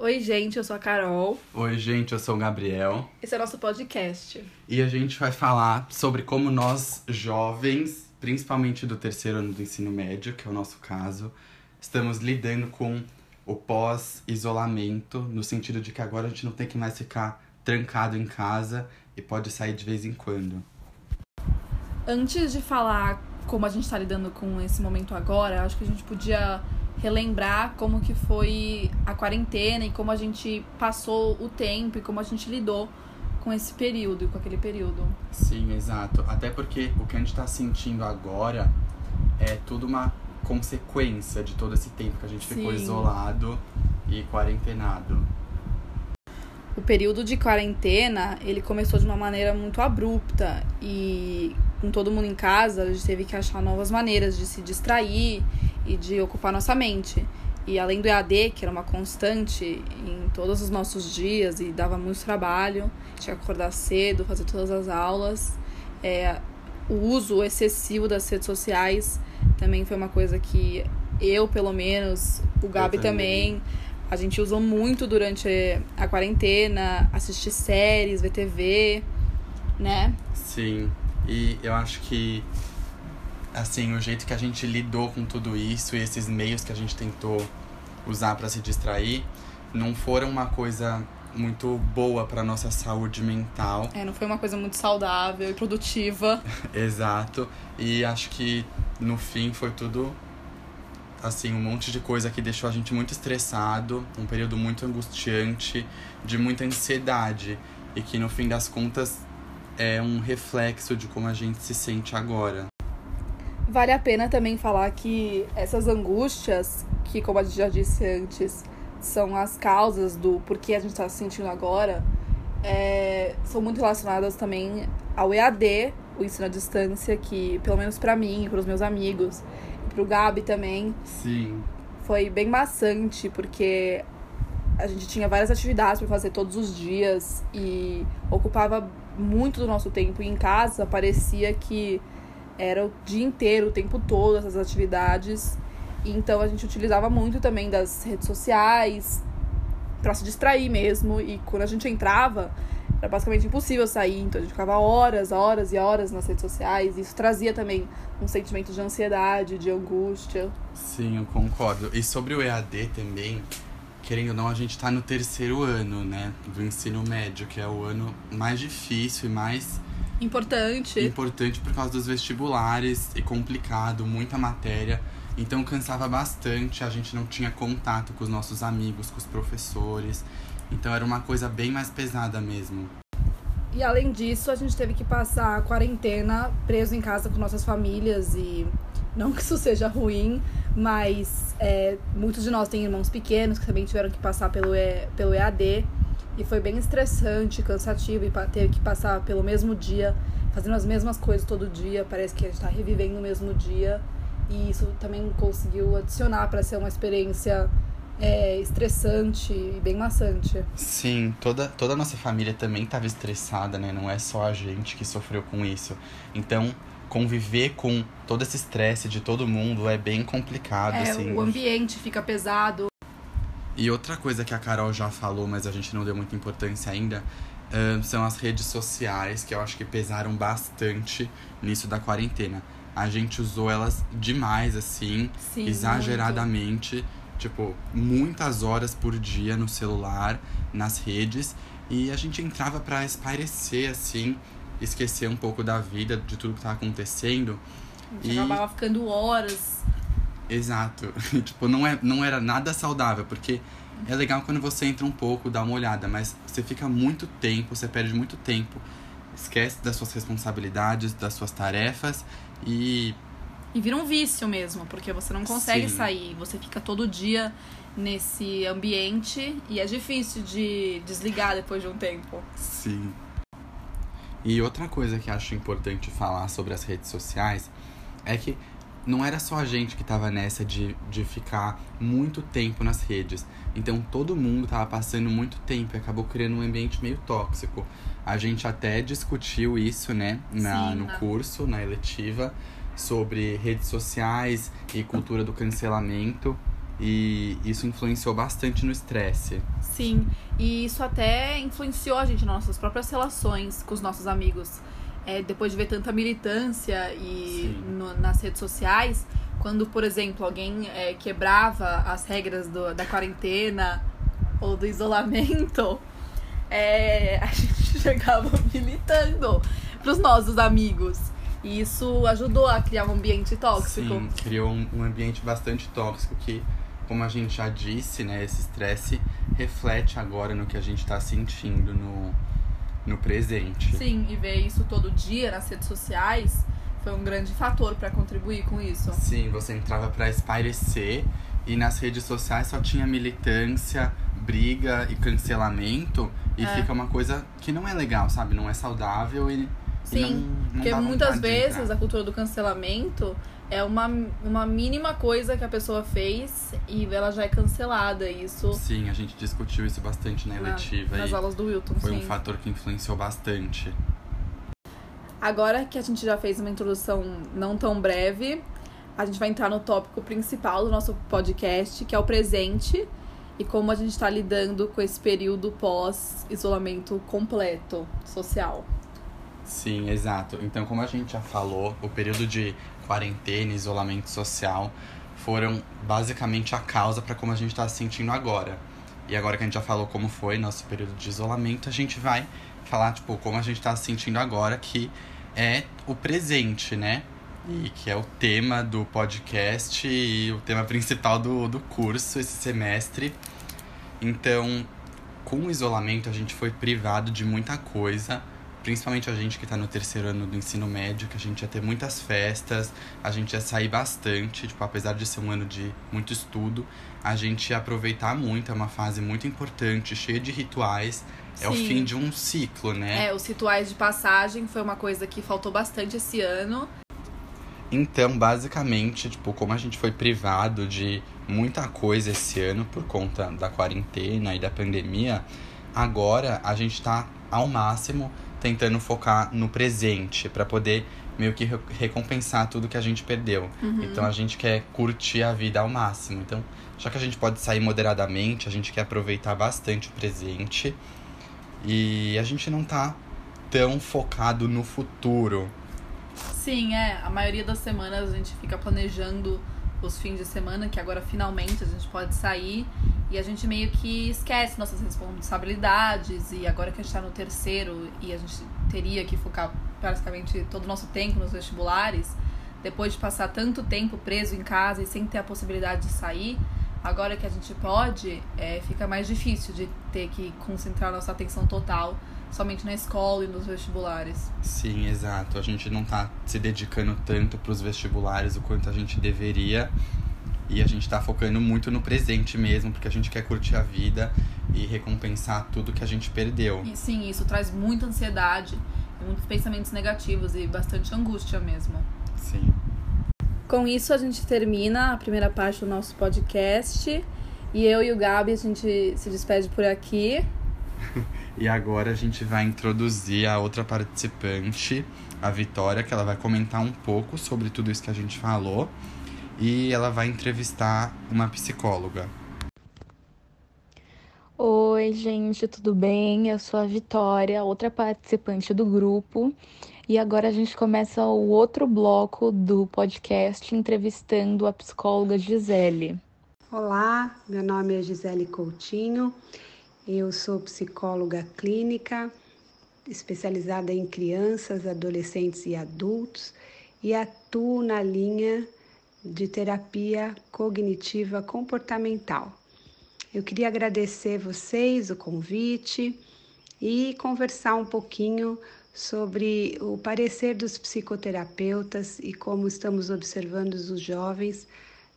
Oi, gente, eu sou a Carol. Oi, gente, eu sou o Gabriel. Esse é o nosso podcast. E a gente vai falar sobre como nós, jovens, principalmente do terceiro ano do ensino médio, que é o nosso caso, estamos lidando com o pós-isolamento, no sentido de que agora a gente não tem que mais ficar trancado em casa e pode sair de vez em quando. Antes de falar como a gente está lidando com esse momento agora, acho que a gente podia relembrar como que foi a quarentena e como a gente passou o tempo e como a gente lidou com esse período e com aquele período. Sim, exato. Até porque o que a gente está sentindo agora é tudo uma consequência de todo esse tempo que a gente ficou Sim. isolado e quarentenado. O período de quarentena, ele começou de uma maneira muito abrupta e com todo mundo em casa, a gente teve que achar novas maneiras de se distrair e de ocupar nossa mente. E além do EAD, que era uma constante em todos os nossos dias e dava muito trabalho, tinha que acordar cedo, fazer todas as aulas, é, o uso excessivo das redes sociais também foi uma coisa que eu, pelo menos, o Gabi também. também a gente usou muito durante a quarentena, assistir séries, ver TV, né? Sim, e eu acho que, assim, o jeito que a gente lidou com tudo isso e esses meios que a gente tentou usar para se distrair não foram uma coisa muito boa para nossa saúde mental. É, não foi uma coisa muito saudável e produtiva. Exato. E acho que no fim foi tudo assim, um monte de coisa que deixou a gente muito estressado, um período muito angustiante, de muita ansiedade e que no fim das contas é um reflexo de como a gente se sente agora. Vale a pena também falar que essas angústias, que como a gente já disse antes, são as causas do porquê a gente está se sentindo agora, é, são muito relacionadas também ao EAD, o ensino à distância, que pelo menos para mim e para os meus amigos, para o Gabi também, Sim. foi bem maçante, porque a gente tinha várias atividades para fazer todos os dias e ocupava muito do nosso tempo. Em casa parecia que era o dia inteiro, o tempo todo, essas atividades. E então a gente utilizava muito também das redes sociais para se distrair mesmo. E quando a gente entrava, era basicamente impossível sair. Então a gente ficava horas, horas e horas nas redes sociais. E isso trazia também um sentimento de ansiedade, de angústia. Sim, eu concordo. E sobre o EAD também, querendo ou não, a gente tá no terceiro ano, né, do ensino médio, que é o ano mais difícil e mais Importante. importante por causa dos vestibulares e complicado, muita matéria. Então cansava bastante, a gente não tinha contato com os nossos amigos, com os professores. Então era uma coisa bem mais pesada mesmo. E além disso, a gente teve que passar a quarentena preso em casa com nossas famílias e não que isso seja ruim, mas é, muitos de nós têm irmãos pequenos que também tiveram que passar pelo, E- pelo EAD e foi bem estressante, cansativo e ter que passar pelo mesmo dia, fazendo as mesmas coisas todo dia, parece que a gente tá revivendo o mesmo dia e isso também conseguiu adicionar para ser uma experiência é, estressante e bem maçante. Sim, toda, toda a nossa família também estava estressada, né? Não é só a gente que sofreu com isso. Então, conviver com todo esse estresse de todo mundo é bem complicado, É, assim. o ambiente fica pesado, E outra coisa que a Carol já falou, mas a gente não deu muita importância ainda, são as redes sociais, que eu acho que pesaram bastante nisso da quarentena. A gente usou elas demais, assim, Sim, exageradamente. Tipo, muitas horas por dia no celular, nas redes. E a gente entrava pra espairecer, assim, esquecer um pouco da vida, de tudo que tava acontecendo. A gente E- acabava ficando horas. Exato. tipo, não, é, não era nada saudável, porque é legal quando você entra um pouco, dá uma olhada, mas você fica muito tempo, você perde muito tempo, esquece das suas responsabilidades, das suas tarefas e E vira um vício mesmo, porque você não consegue Sim. sair. Você fica todo dia nesse ambiente e é difícil de desligar depois de um tempo. sim. E outra coisa que acho importante falar sobre as redes sociais é que não era só a gente que tava nessa de, de ficar muito tempo nas redes. Então todo mundo tava passando muito tempo e acabou criando um ambiente meio tóxico. A gente até discutiu isso, né, na, Sim, no na- curso, na eletiva, sobre redes sociais e cultura do cancelamento. E isso influenciou bastante no estresse. Sim, e isso até influenciou a gente nas nossas próprias relações com os nossos amigos. É, depois de ver tanta militância e no, nas redes sociais, quando, por exemplo, alguém é, quebrava as regras do, da quarentena ou do isolamento, é, a gente chegava militando pros nossos amigos. E isso ajudou a criar um ambiente tóxico. Sim, criou um, um ambiente bastante tóxico que como a gente já disse, né, esse estresse reflete agora no que a gente está sentindo no, no presente. Sim, e ver isso todo dia nas redes sociais foi um grande fator para contribuir com isso. Sim, você entrava para espairecer e nas redes sociais só tinha militância, briga e cancelamento e é. fica uma coisa que não é legal, sabe? Não é saudável e Sim, e não, não porque muitas vezes a cultura do cancelamento é uma, uma mínima coisa que a pessoa fez e ela já é cancelada. Isso. Sim, a gente discutiu isso bastante na eletiva. Na, nas aulas do Wilton. Foi sim. um fator que influenciou bastante. Agora que a gente já fez uma introdução não tão breve, a gente vai entrar no tópico principal do nosso podcast, que é o presente e como a gente está lidando com esse período pós-isolamento completo social. Sim, exato. Então, como a gente já falou, o período de quarentena, isolamento social, foram basicamente a causa para como a gente está se sentindo agora. E agora que a gente já falou como foi nosso período de isolamento, a gente vai falar, tipo, como a gente está se sentindo agora, que é o presente, né? E que é o tema do podcast e o tema principal do, do curso esse semestre. Então, com o isolamento, a gente foi privado de muita coisa principalmente a gente que está no terceiro ano do ensino médio, que a gente ia ter muitas festas, a gente ia sair bastante, tipo, apesar de ser um ano de muito estudo, a gente ia aproveitar muito, é uma fase muito importante, cheia de rituais. Sim. É o fim de um ciclo, né? É, os rituais de passagem foi uma coisa que faltou bastante esse ano. Então, basicamente, tipo, como a gente foi privado de muita coisa esse ano por conta da quarentena e da pandemia, agora a gente tá ao máximo tentando focar no presente para poder meio que recompensar tudo que a gente perdeu. Uhum. Então a gente quer curtir a vida ao máximo. Então, já que a gente pode sair moderadamente, a gente quer aproveitar bastante o presente e a gente não tá tão focado no futuro. Sim, é. A maioria das semanas a gente fica planejando os fins de semana, que agora finalmente a gente pode sair e a gente meio que esquece nossas responsabilidades. E agora que a gente está no terceiro e a gente teria que focar praticamente todo o nosso tempo nos vestibulares, depois de passar tanto tempo preso em casa e sem ter a possibilidade de sair, agora que a gente pode, é, fica mais difícil de ter que concentrar nossa atenção total somente na escola e nos vestibulares. Sim, exato. A gente não está se dedicando tanto para os vestibulares o quanto a gente deveria. E a gente está focando muito no presente mesmo, porque a gente quer curtir a vida e recompensar tudo que a gente perdeu. E sim, isso traz muita ansiedade, muitos pensamentos negativos e bastante angústia mesmo. Sim. Com isso, a gente termina a primeira parte do nosso podcast. E eu e o Gabi, a gente se despede por aqui. e agora a gente vai introduzir a outra participante, a Vitória, que ela vai comentar um pouco sobre tudo isso que a gente falou e ela vai entrevistar uma psicóloga. Oi, gente, tudo bem? Eu sou a Vitória, outra participante do grupo. E agora a gente começa o outro bloco do podcast entrevistando a psicóloga Gisele. Olá, meu nome é Gisele Coutinho. Eu sou psicóloga clínica, especializada em crianças, adolescentes e adultos e atuo na linha de terapia cognitiva comportamental. Eu queria agradecer vocês o convite e conversar um pouquinho sobre o parecer dos psicoterapeutas e como estamos observando os jovens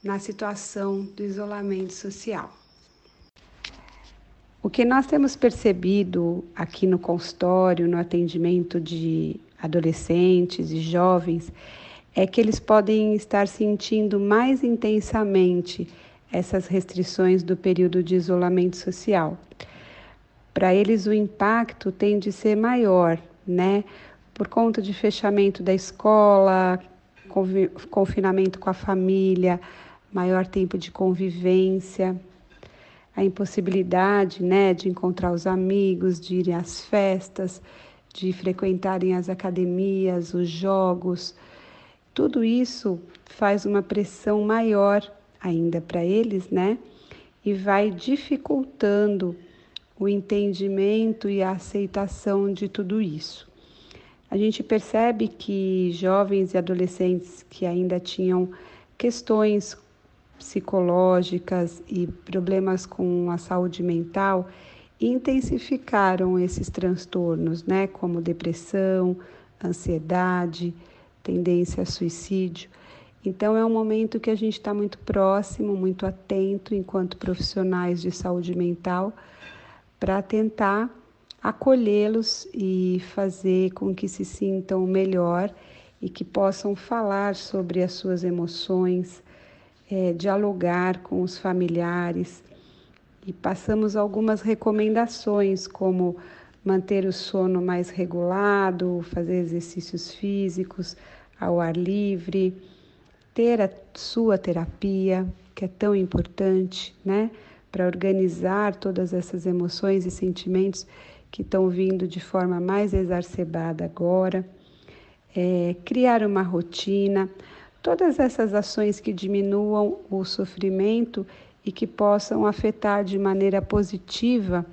na situação do isolamento social. O que nós temos percebido aqui no consultório, no atendimento de adolescentes e jovens, é que eles podem estar sentindo mais intensamente essas restrições do período de isolamento social. Para eles, o impacto tem de ser maior, né? Por conta de fechamento da escola, confinamento com a família, maior tempo de convivência, a impossibilidade né, de encontrar os amigos, de irem às festas, de frequentarem as academias, os jogos. Tudo isso faz uma pressão maior ainda para eles, né? E vai dificultando o entendimento e a aceitação de tudo isso. A gente percebe que jovens e adolescentes que ainda tinham questões psicológicas e problemas com a saúde mental intensificaram esses transtornos, né, como depressão, ansiedade, tendência a suicídio. Então, é um momento que a gente está muito próximo, muito atento, enquanto profissionais de saúde mental, para tentar acolhê-los e fazer com que se sintam melhor e que possam falar sobre as suas emoções, é, dialogar com os familiares. E passamos algumas recomendações, como manter o sono mais regulado, fazer exercícios físicos ao ar livre, ter a sua terapia, que é tão importante, né? Para organizar todas essas emoções e sentimentos que estão vindo de forma mais exacerbada agora. É, criar uma rotina, todas essas ações que diminuam o sofrimento e que possam afetar de maneira positiva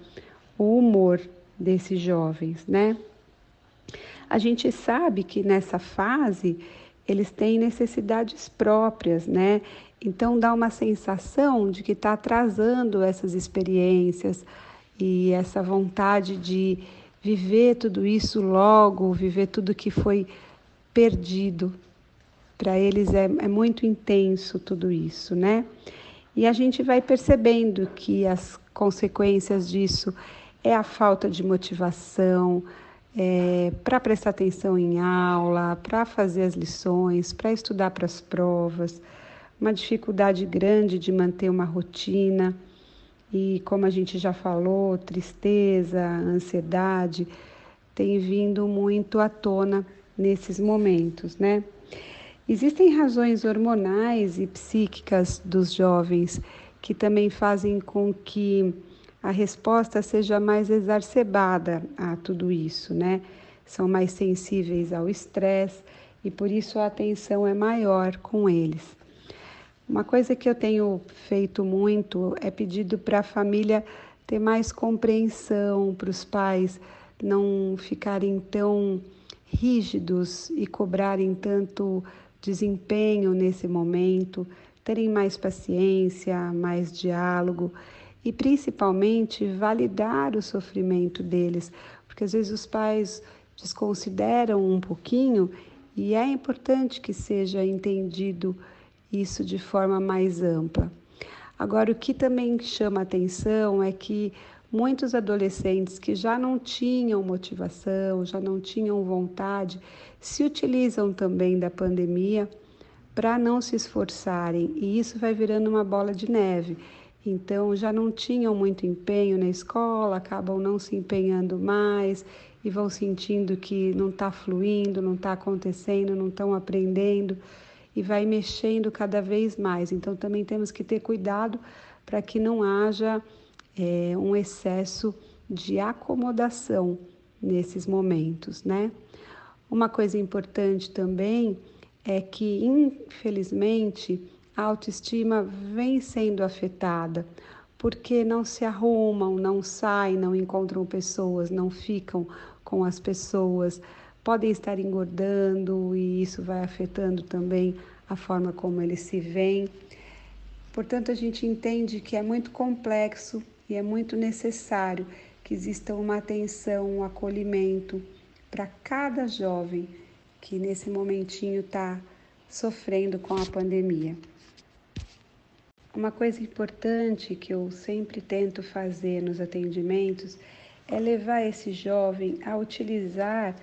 o humor desses jovens, né? A gente sabe que nessa fase eles têm necessidades próprias, né? Então dá uma sensação de que está atrasando essas experiências e essa vontade de viver tudo isso logo, viver tudo que foi perdido. Para eles é, é muito intenso tudo isso, né? E a gente vai percebendo que as consequências disso é a falta de motivação é, para prestar atenção em aula, para fazer as lições, para estudar para as provas, uma dificuldade grande de manter uma rotina e, como a gente já falou, tristeza, ansiedade tem vindo muito à tona nesses momentos, né? Existem razões hormonais e psíquicas dos jovens que também fazem com que a resposta seja mais exacerbada a tudo isso, né? São mais sensíveis ao estresse e por isso a atenção é maior com eles. Uma coisa que eu tenho feito muito é pedido para a família ter mais compreensão, para os pais não ficarem tão rígidos e cobrarem tanto desempenho nesse momento, terem mais paciência, mais diálogo e principalmente validar o sofrimento deles, porque às vezes os pais desconsideram um pouquinho e é importante que seja entendido isso de forma mais ampla. Agora, o que também chama atenção é que muitos adolescentes que já não tinham motivação, já não tinham vontade, se utilizam também da pandemia para não se esforçarem, e isso vai virando uma bola de neve. Então, já não tinham muito empenho na escola, acabam não se empenhando mais e vão sentindo que não está fluindo, não está acontecendo, não estão aprendendo e vai mexendo cada vez mais. Então, também temos que ter cuidado para que não haja é, um excesso de acomodação nesses momentos, né? Uma coisa importante também é que, infelizmente, a autoestima vem sendo afetada porque não se arrumam, não saem, não encontram pessoas, não ficam com as pessoas, podem estar engordando e isso vai afetando também a forma como eles se veem. Portanto, a gente entende que é muito complexo e é muito necessário que exista uma atenção, um acolhimento para cada jovem que nesse momentinho está sofrendo com a pandemia. Uma coisa importante que eu sempre tento fazer nos atendimentos é levar esse jovem a utilizar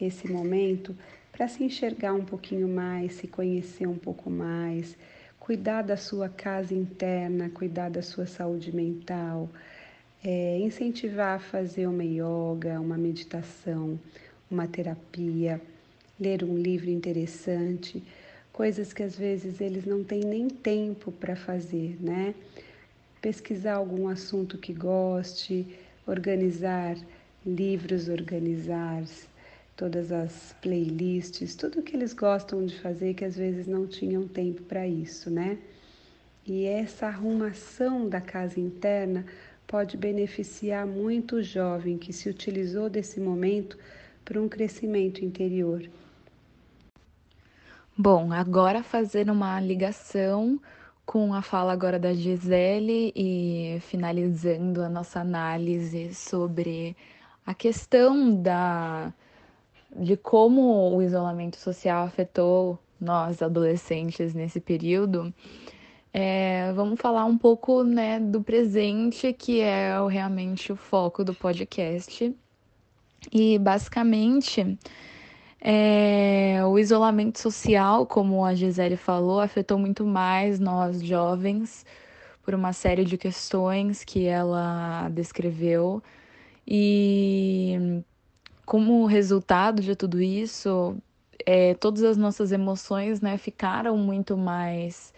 esse momento para se enxergar um pouquinho mais, se conhecer um pouco mais, cuidar da sua casa interna, cuidar da sua saúde mental, é, incentivar a fazer uma yoga, uma meditação, uma terapia, ler um livro interessante, coisas que às vezes eles não têm nem tempo para fazer, né? Pesquisar algum assunto que goste, organizar livros, organizar todas as playlists, tudo que eles gostam de fazer que às vezes não tinham tempo para isso, né? E essa arrumação da casa interna pode beneficiar muito o jovem que se utilizou desse momento para um crescimento interior. Bom, agora fazendo uma ligação com a fala agora da Gisele e finalizando a nossa análise sobre a questão da de como o isolamento social afetou nós adolescentes nesse período, é, vamos falar um pouco né, do presente, que é realmente o foco do podcast. E basicamente, é, o isolamento social, como a Gisele falou, afetou muito mais nós jovens por uma série de questões que ela descreveu. E como resultado de tudo isso, é, todas as nossas emoções né, ficaram muito mais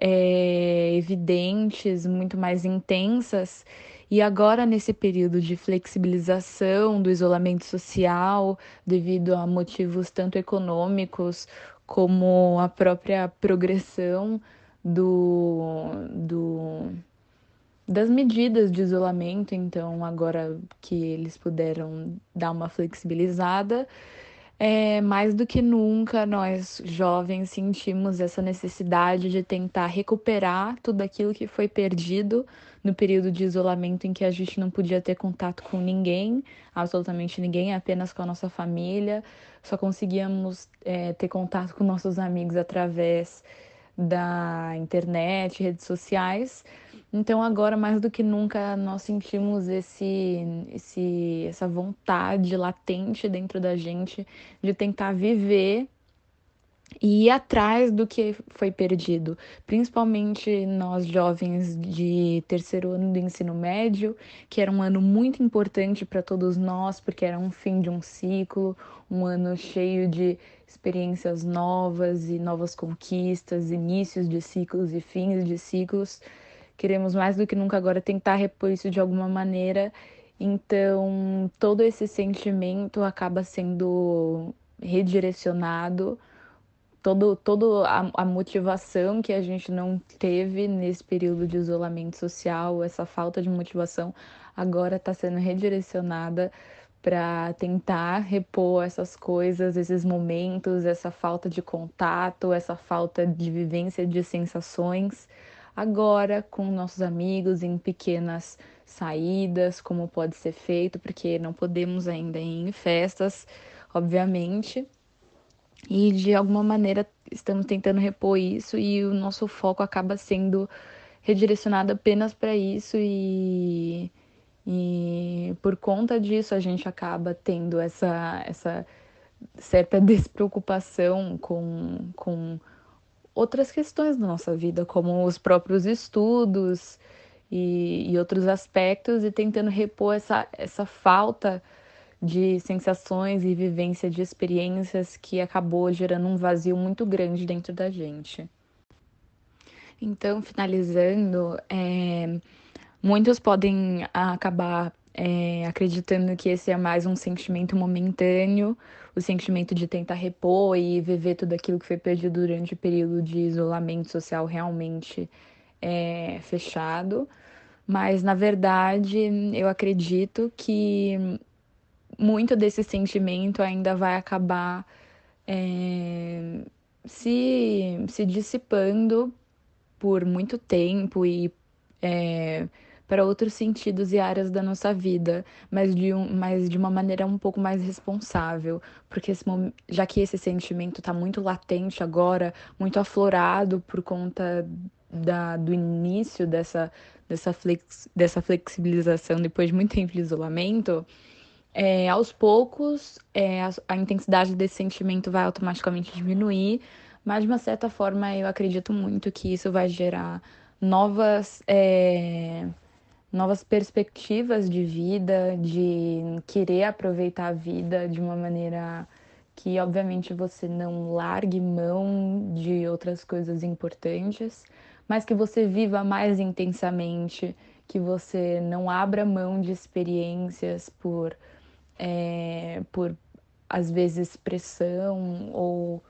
é, evidentes, muito mais intensas. E agora, nesse período de flexibilização do isolamento social, devido a motivos tanto econômicos como a própria progressão do, do, das medidas de isolamento, então, agora que eles puderam dar uma flexibilizada, é, mais do que nunca, nós jovens sentimos essa necessidade de tentar recuperar tudo aquilo que foi perdido no período de isolamento em que a gente não podia ter contato com ninguém, absolutamente ninguém, apenas com a nossa família, só conseguíamos é, ter contato com nossos amigos através da internet, redes sociais. Então agora mais do que nunca nós sentimos esse, esse, essa vontade latente dentro da gente de tentar viver e ir atrás do que foi perdido, principalmente nós jovens de terceiro ano do ensino médio, que era um ano muito importante para todos nós, porque era um fim de um ciclo, um ano cheio de experiências novas e novas conquistas, inícios de ciclos e fins de ciclos. Queremos mais do que nunca agora tentar repor isso de alguma maneira. Então, todo esse sentimento acaba sendo redirecionado todo, todo a, a, motivação que a gente não teve nesse período de isolamento social, essa falta de motivação, agora está sendo redirecionada para tentar repor essas coisas, esses momentos, essa falta de contato, essa falta de vivência de sensações, agora com nossos amigos em pequenas saídas, como pode ser feito, porque não podemos ainda ir em festas, obviamente. E de alguma maneira estamos tentando repor isso e o nosso foco acaba sendo redirecionado apenas para isso e, e por conta disso a gente acaba tendo essa, essa certa despreocupação com, com outras questões da nossa vida, como os próprios estudos e, e outros aspectos, e tentando repor essa, essa falta de sensações e vivência de experiências que acabou gerando um vazio muito grande dentro da gente. Então, finalizando, é, muitos podem acabar é, acreditando que esse é mais um sentimento momentâneo, o sentimento de tentar repor e viver tudo aquilo que foi perdido durante o período de isolamento social realmente é, fechado. Mas, na verdade, eu acredito que muito desse sentimento ainda vai acabar é, se, se dissipando por muito tempo e é, para outros sentidos e áreas da nossa vida, mas de, um, mas de uma maneira um pouco mais responsável, porque esse, já que esse sentimento está muito latente agora, muito aflorado por conta da, do início dessa, dessa, flex, dessa flexibilização depois de muito tempo de isolamento, é, aos poucos, é, a, a, intensidade desse sentimento vai automaticamente diminuir, mas de uma certa forma eu acredito muito que isso vai gerar novas, é, novas perspectivas de vida, de querer aproveitar a vida de uma maneira que obviamente você não largue mão de outras coisas importantes, mas que você viva mais intensamente, que você não abra mão de experiências por, é, por às vezes pressão ou,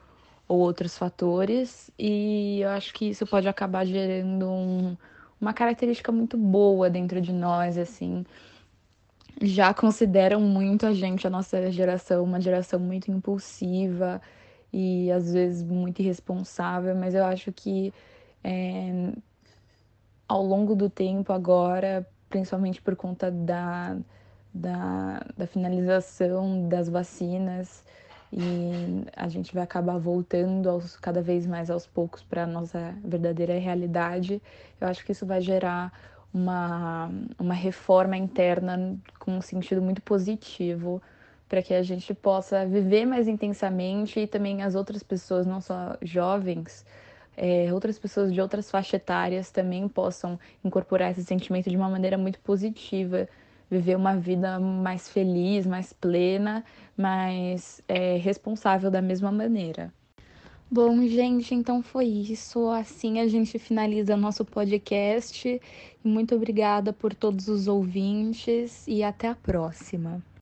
ou outros fatores, e eu acho que isso pode acabar gerando um, uma característica muito boa dentro de nós, assim, já consideram muito a gente, a nossa geração, uma geração muito impulsiva e às vezes muito irresponsável, mas eu acho que é, ao longo do tempo agora, principalmente por conta da, da, da finalização das vacinas, e a gente vai acabar voltando aos, cada vez mais aos poucos para a nossa verdadeira realidade. Eu acho que isso vai gerar uma, uma reforma interna com um sentido muito positivo para que a gente possa viver mais intensamente e também as outras pessoas, não só jovens, é, outras pessoas de outras faixas etárias também possam incorporar esse sentimento de uma maneira muito positiva, viver uma vida mais feliz, mais plena, mais é, responsável da mesma maneira. Bom, gente, então foi isso. Assim a gente finaliza nosso podcast. Muito obrigada por todos os ouvintes e até a próxima.